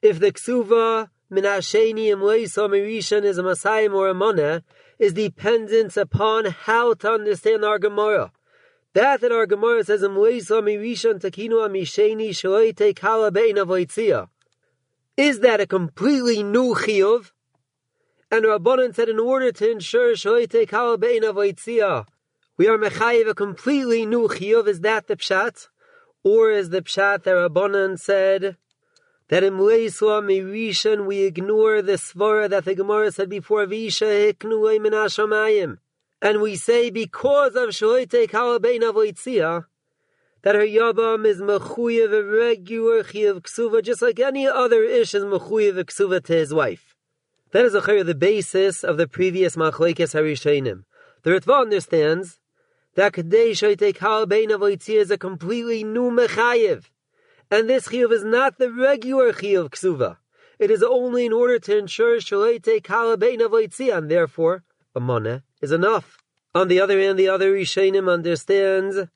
If the Ksuva Min Hasheni Imleisa Mirishan is a Masayim or a Moneh, is dependent upon how to understand our Gemara. That that our Gemara says in Moisa Mirishan Takinu Amisheni Beina Is that a completely new chiyuv? And Rabbanan said in order to ensure Shoite Kala we are mechayiv a completely new chiyuv. Is that the pshat? Or is the pshat that Rabbanan said that in Leisla Mirishan we ignore the svara that the Gemara said before Visha Hiknu Minashamayim? and we say because of Shoite Kalabein Avoitzia, that her Yabam is Mechuyev a regular Chiyav Ksuva, just like any other Ish is Mechuyev Ksuva to his wife. That is a the basis of the previous Machlekes Harishenim. The Ritva understands that Kadei Shoite Kalabein Avoitzia is a completely new Mechayev. And this Chiyav is not the regular Chiyav Ksuva. It is only in order to ensure Shoite Kalabein Avoitzia, and therefore, a moneh is enough. On the other hand, the other Rishonim understands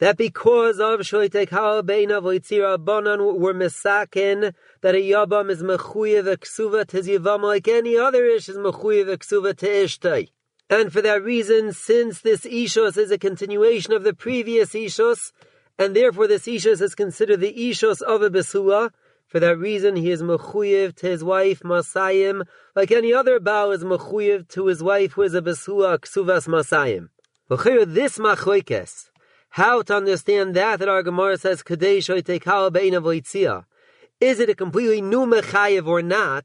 that because of Shoitek Hal Bein Avoitzira Bonan were misaken that a Yabam is Mechuyev Ksuva to Zivam like any other Ish is Mechuyev Ksuva to Ishtai. And for that reason, since this Ishos is a continuation of the previous Ishos, and therefore this Ishos is considered the Ishos of a Besua, for that reason, he is mechuyev to his wife Masayim, like any other Baal is mechuyev to his wife who is a Besua Ksuvas Masayim. This machlekes, how to understand that that our Gemara says Kadesh Oitekal Bein Is it a completely new mechayev or not?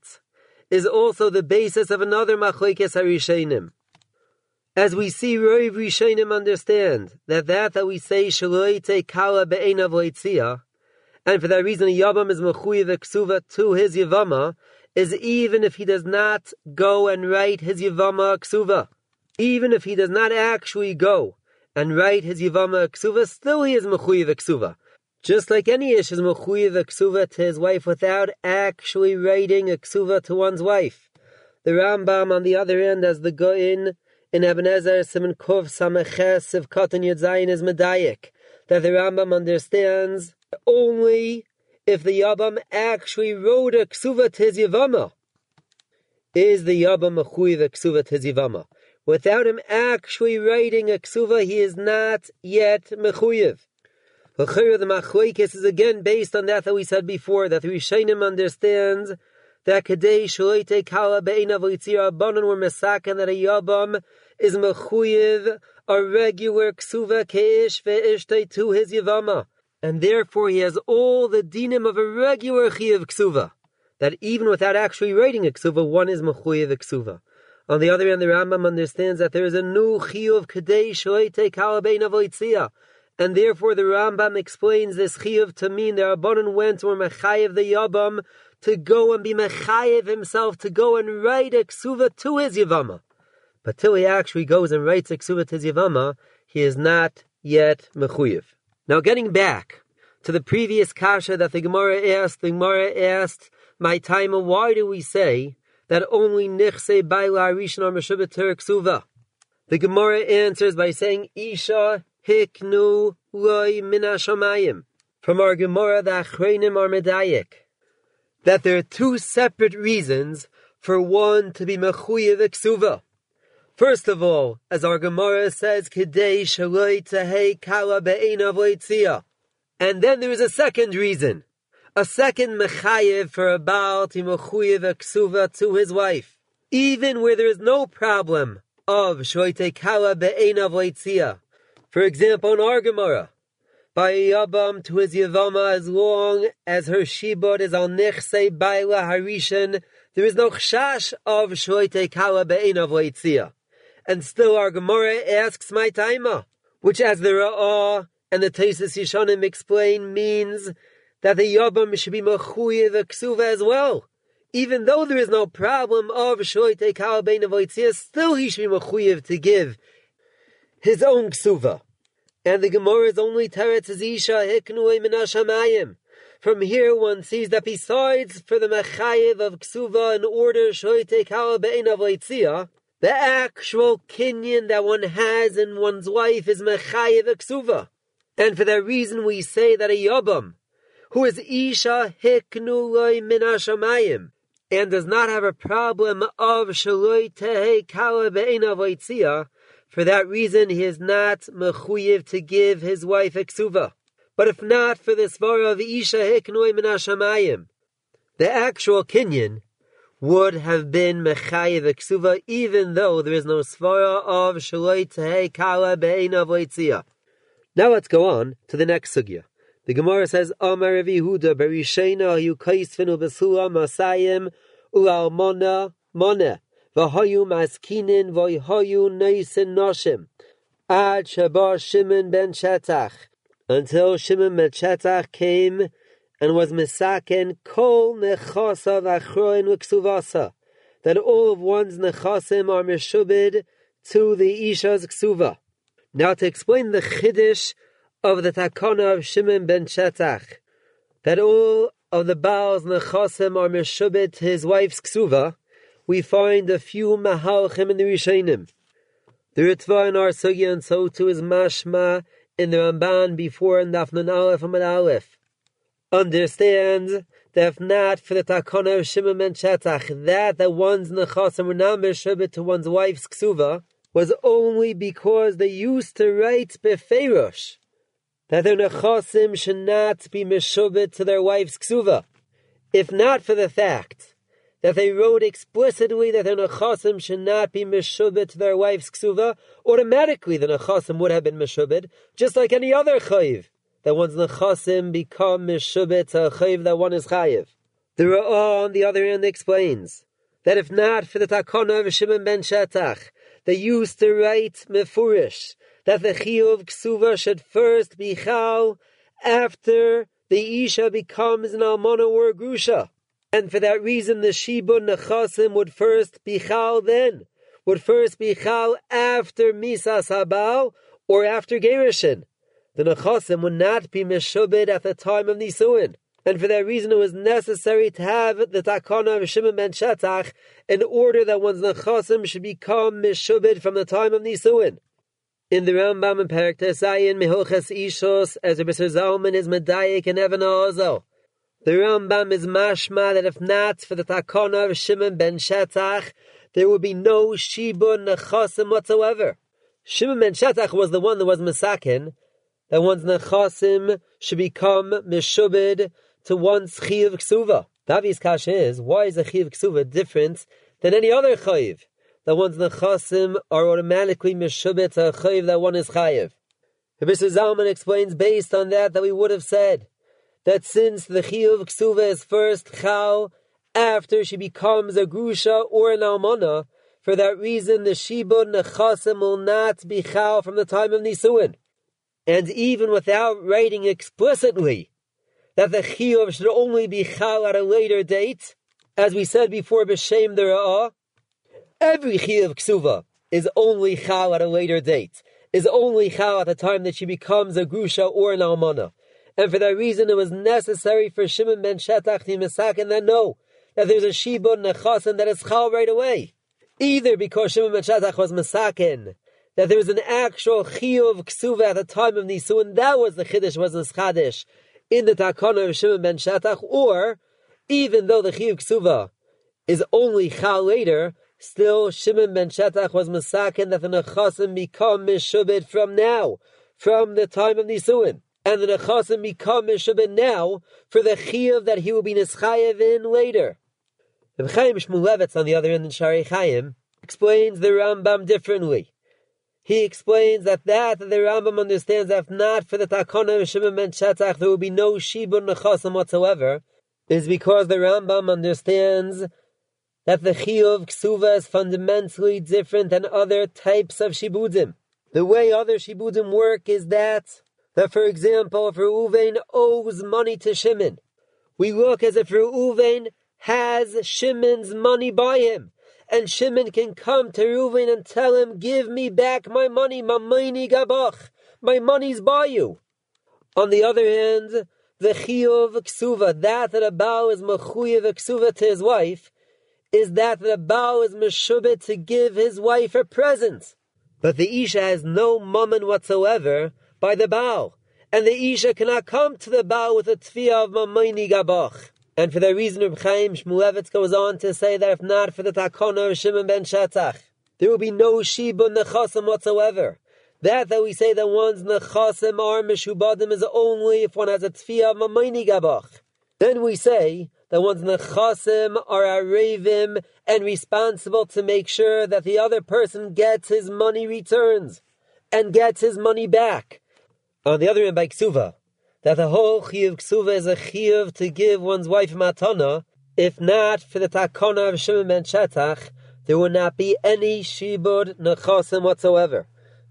Is also the basis of another machlekes harishenim. As we see, Roiv Rishenim understand that that that we say Shaloi Tekala Be'enav Loitzia and for that reason Yabam is mechuyev ksuva to his Yavama, is even if he does not go and write his Yavama Ksuva. Even if he does not actually go and write his Yavama Ksuva, still he is Mechuyev Ksuva. Just like any ish is Mechuyev Ksuva to his wife without actually writing a Ksuva to one's wife. The Rambam, on the other end, as the Goin in Even Ha'ezer Simon Kov Sameches of Katan Yudzayin is Medayik, that the Rambam understands only if the Yabam actually wrote a Ksuva to. Is the Yabam Mechuyev a Ksuva to? Without him actually writing a Ksuva, he is not yet Mechuyev. The Machlekes is again based on that that we said before, that the Rishonim understands that Kadei Shaloite Kala Be'ena V'Yitzir Abanon were Mesaken that a Yabam is Mechuyev, a regular Ksuva Keish Ve'ishtei to his Yavama. And therefore he has all the dinim of a regular Chiyav Ksuva. That even without actually writing a Ksuva, one is Mechuyev Ksuva. On the other hand, the Rambam understands that there is a new Chiyuv Kadei Shaloite Kala Be'ena V'Yitzir and therefore the Rambam explains this chiyuv to mean the Rabbanon went or mechayev the Yabam to go and be mechayev himself to go and write a ksuva to his Yavama. But till he actually goes and writes a ksuva to his Yavama, he is not yet mechuyev. Now getting back to the previous kasha that the Gemara asked, the Gemara asked, my time, why do we say that only nichse baila rishon are meshubet ksuva? The Gemara answers by saying Isha hiknu loy minashamayim. From our Gemara, the Achreinim are medayik. That there are two separate reasons for one to be mechuyev ksuva. First of all, as our Gemara says, Kidei shaloi tehei kala be'ena And then there is a second reason. A second mechayev for a Baal to mechuyev to his wife. Even where there is no problem of shloite kala be'ena for example, in our Gemara, by Yabam to his Yavama, as long as her Shibot is al Nechse Baila Harishan, there is no chashash of Shoite Kala Be'enav Leitzia. And still our Gemara asks my taima, which as the Ra'ah and the Tesis Yishanim explain means that the Yabam should be Mechuyev Ksuva as well. Even though there is no problem of Shoite Kala Be'enav Leitzia, still he should be Mechuyev to give his own Ksuva. And the Gemara is only teretz is Isha hiknui minashamayim. From here one sees that besides for the mechayev of ksuva in order shoyte kala be'enav the actual kinyan that one has in one's wife is mechayev ksuva. And for that reason we say that a yabam, who is Isha hiknui minashamayim, and does not have a problem of shaloi tehe kala be'enav for that reason, he is not mechuyev to give his wife a ksuva. But if not for the svara of Isha hiknoi minashamayim, the actual kinyan would have been mechayev ksuva, even though there is no svara of shaloi tehei kala be'enav. Now let's go on to the next sugya. The Gemara says, Amar Yehuda berishena yu kaisfinu besula masayim u'almona mona. V'hayu maskinin v'hayu neisin noshim. Ad Shabar Shimon ben Shetach. Until Shimon ben Shetach came and was misaken kol nechasa v'achroin v'ksuvasa. That all of one's nechasim are meshubid to the Isha's ksuva. Now to explain the chiddush of the takana of Shimon ben Shetach, that all of the Baal's nechasim are meshubid to his wife's ksuva, we find a few mahalchim in the Rishonim. The Ritva in our Sugya and so too is Mashma in the Ramban before in Dafnun Aleph Amad Aleph. Understands that if not for the Takana of Shimon ben Shetach, that that one's Nechasim were not Meshubit to one's wife's Ksuva, was only because they used to write Befeirosh, that their Nechasim should not be Meshubit to their wife's Ksuva. If not for the fact that they wrote explicitly that the nechasim should not be meshubit to their wife's ksuva, automatically the nechasim would have been meshubit, just like any other chayiv. That one's nechasim become meshubit to a chayiv that one is chayiv. The Ra'ah, on the other hand, explains that if not for the takana of Shimon ben Shetach, they used to write mefurish that the chiyuv ksuva should first be chal after the isha becomes an almana or grusha. And for that reason, the Shibud Nechasim would first be Chal then, would first be Chal after Misas Habal or after Gerishin. The Nechasim would not be Meshubid at the time of Nisuin. And for that reason, it was necessary to have the takana of Shimon ben Shetach in order that one's nechasim should become mishubid from the time of Nisuin. In the Rambam in Perak Tesayin, Mehoches Ishos, as Rabbi Zalman is Medayik and Even HaAzel. The Rambam is mashma that if not for the takana of Shimon ben Shetach, there would be no shibun nechasim whatsoever. Shimon ben Shetach was the one that was masakin, that one's nechasim should become mishubid to one's chiv ksuva. Davi's kash is, why is a chiv ksuva different than any other chayiv? That one's nechasim are automatically mishubid to a chayiv that one is chayiv. Mr. Zalman explains based on that that we would have said that since the Chiyuv Ksuva is first Chal, after she becomes a Grusha or an Almana, for that reason the Shibud Nechasim will not be Chal from the time of Nisuin. And even without writing explicitly that the Chiyuv should only be Chal at a later date, as we said before B'Shem the Ra'ah, every Chiyuv Ksuva is only Chal at a later date, is only Chal at the time that she becomes a Grusha or an Almana and for that reason it was necessary for Shimon ben Shetach to misakin that no, that there's a shibud nechasim that is chal right away. Either because Shimon ben Shetach was misakin, that there was an actual chiyuv ksuva at the time of Nisuin, that was the chiddush, was the in the takana of Shimon ben Shetach, or even though the chiyuv ksuva is only chal later, still Shimon ben Shetach was misakin that the nechasim become mishubid from now, from the time of Nisuin and the nechasim become Mishabin now for the chiyuv that he will be nischayev in later. The Chaim Shmulevitz, on the other end in Shari Chaim, explains the Rambam differently. He explains that that the Rambam understands that if not for the takana Shimon ben Shetach, there will be no shibun nechasim whatsoever, is because the Rambam understands that the chiyuv ksuva is fundamentally different than other types of shibudim. The way other shibudim work is that that, for example, if Reuven owes money to Shimon, we look as if Reuven has Shimon's money by him, and Shimon can come to Reuven and tell him, "Give me back my money, mamayni gabach. My money's by you." On the other hand, the chiyuv ksuva, that that a Baal is mechuyev ksuva to his wife, is that the Baal is meshubet to give his wife a present. But the Isha has no mammon whatsoever by the Baal. And the Isha cannot come to the Baal with a tfiyah of Mamayni Gabach. And for that reason, Reb Chaim Shmulevitz goes on to say that if not for the takona of Shimon ben Shetach, there will be no shibun nechasim whatsoever. That that we say that one's nechasim are mishubadim is only if one has a tfiyah of Mamayni Gabach. Then we say that one's nechasim are arevim and responsible to make sure that the other person gets his money returns and gets his money back. On the other hand, by ksuva, that the whole chiyuv ksuva is a chiyuv to give one's wife matana. If not for the takona of Shimon ben Shetach, there would not be any shibud nechasim whatsoever.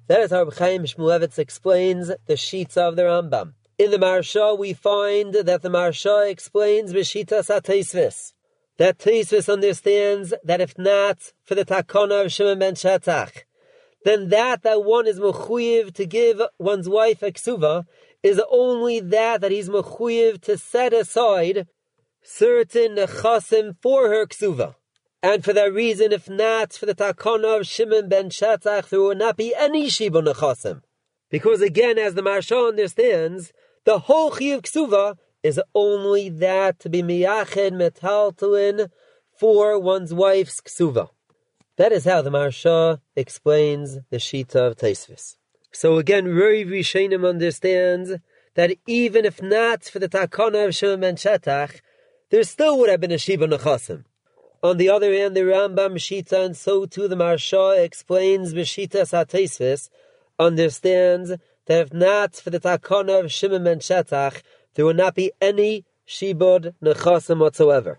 That is how Chaim Shmulevitz explains the sheets of the Rambam. In the Maharsha, we find that the Maharsha explains B'shita Sateisvis. That Teisvis understands that if not for the takona of Shimon ben Shetach, then that that one is mechuyev to give one's wife a ksuva is only that that he's mechuyev to set aside certain nechasim for her ksuva. And for that reason, if not for the takana of Shimon ben Shetach, there will not be any shiba nechasim. Because again, as the Maharsha understands, the whole chiyuv ksuva is only that to be miyached metaltalin for one's wife's ksuva. That is how the Maharsha explains the Shita of Taisvis. So again, Roi Rishonim understands that even if not for the Takana of Shimon ben Shetach, there still would have been a Shiva Nechasim. On the other hand, the Rambam Shita and so too the Maharsha explains B'Shita Sataisvis, understands that if not for the Takana of Shimon ben Shetach, there would not be any Shibud Nechasim whatsoever.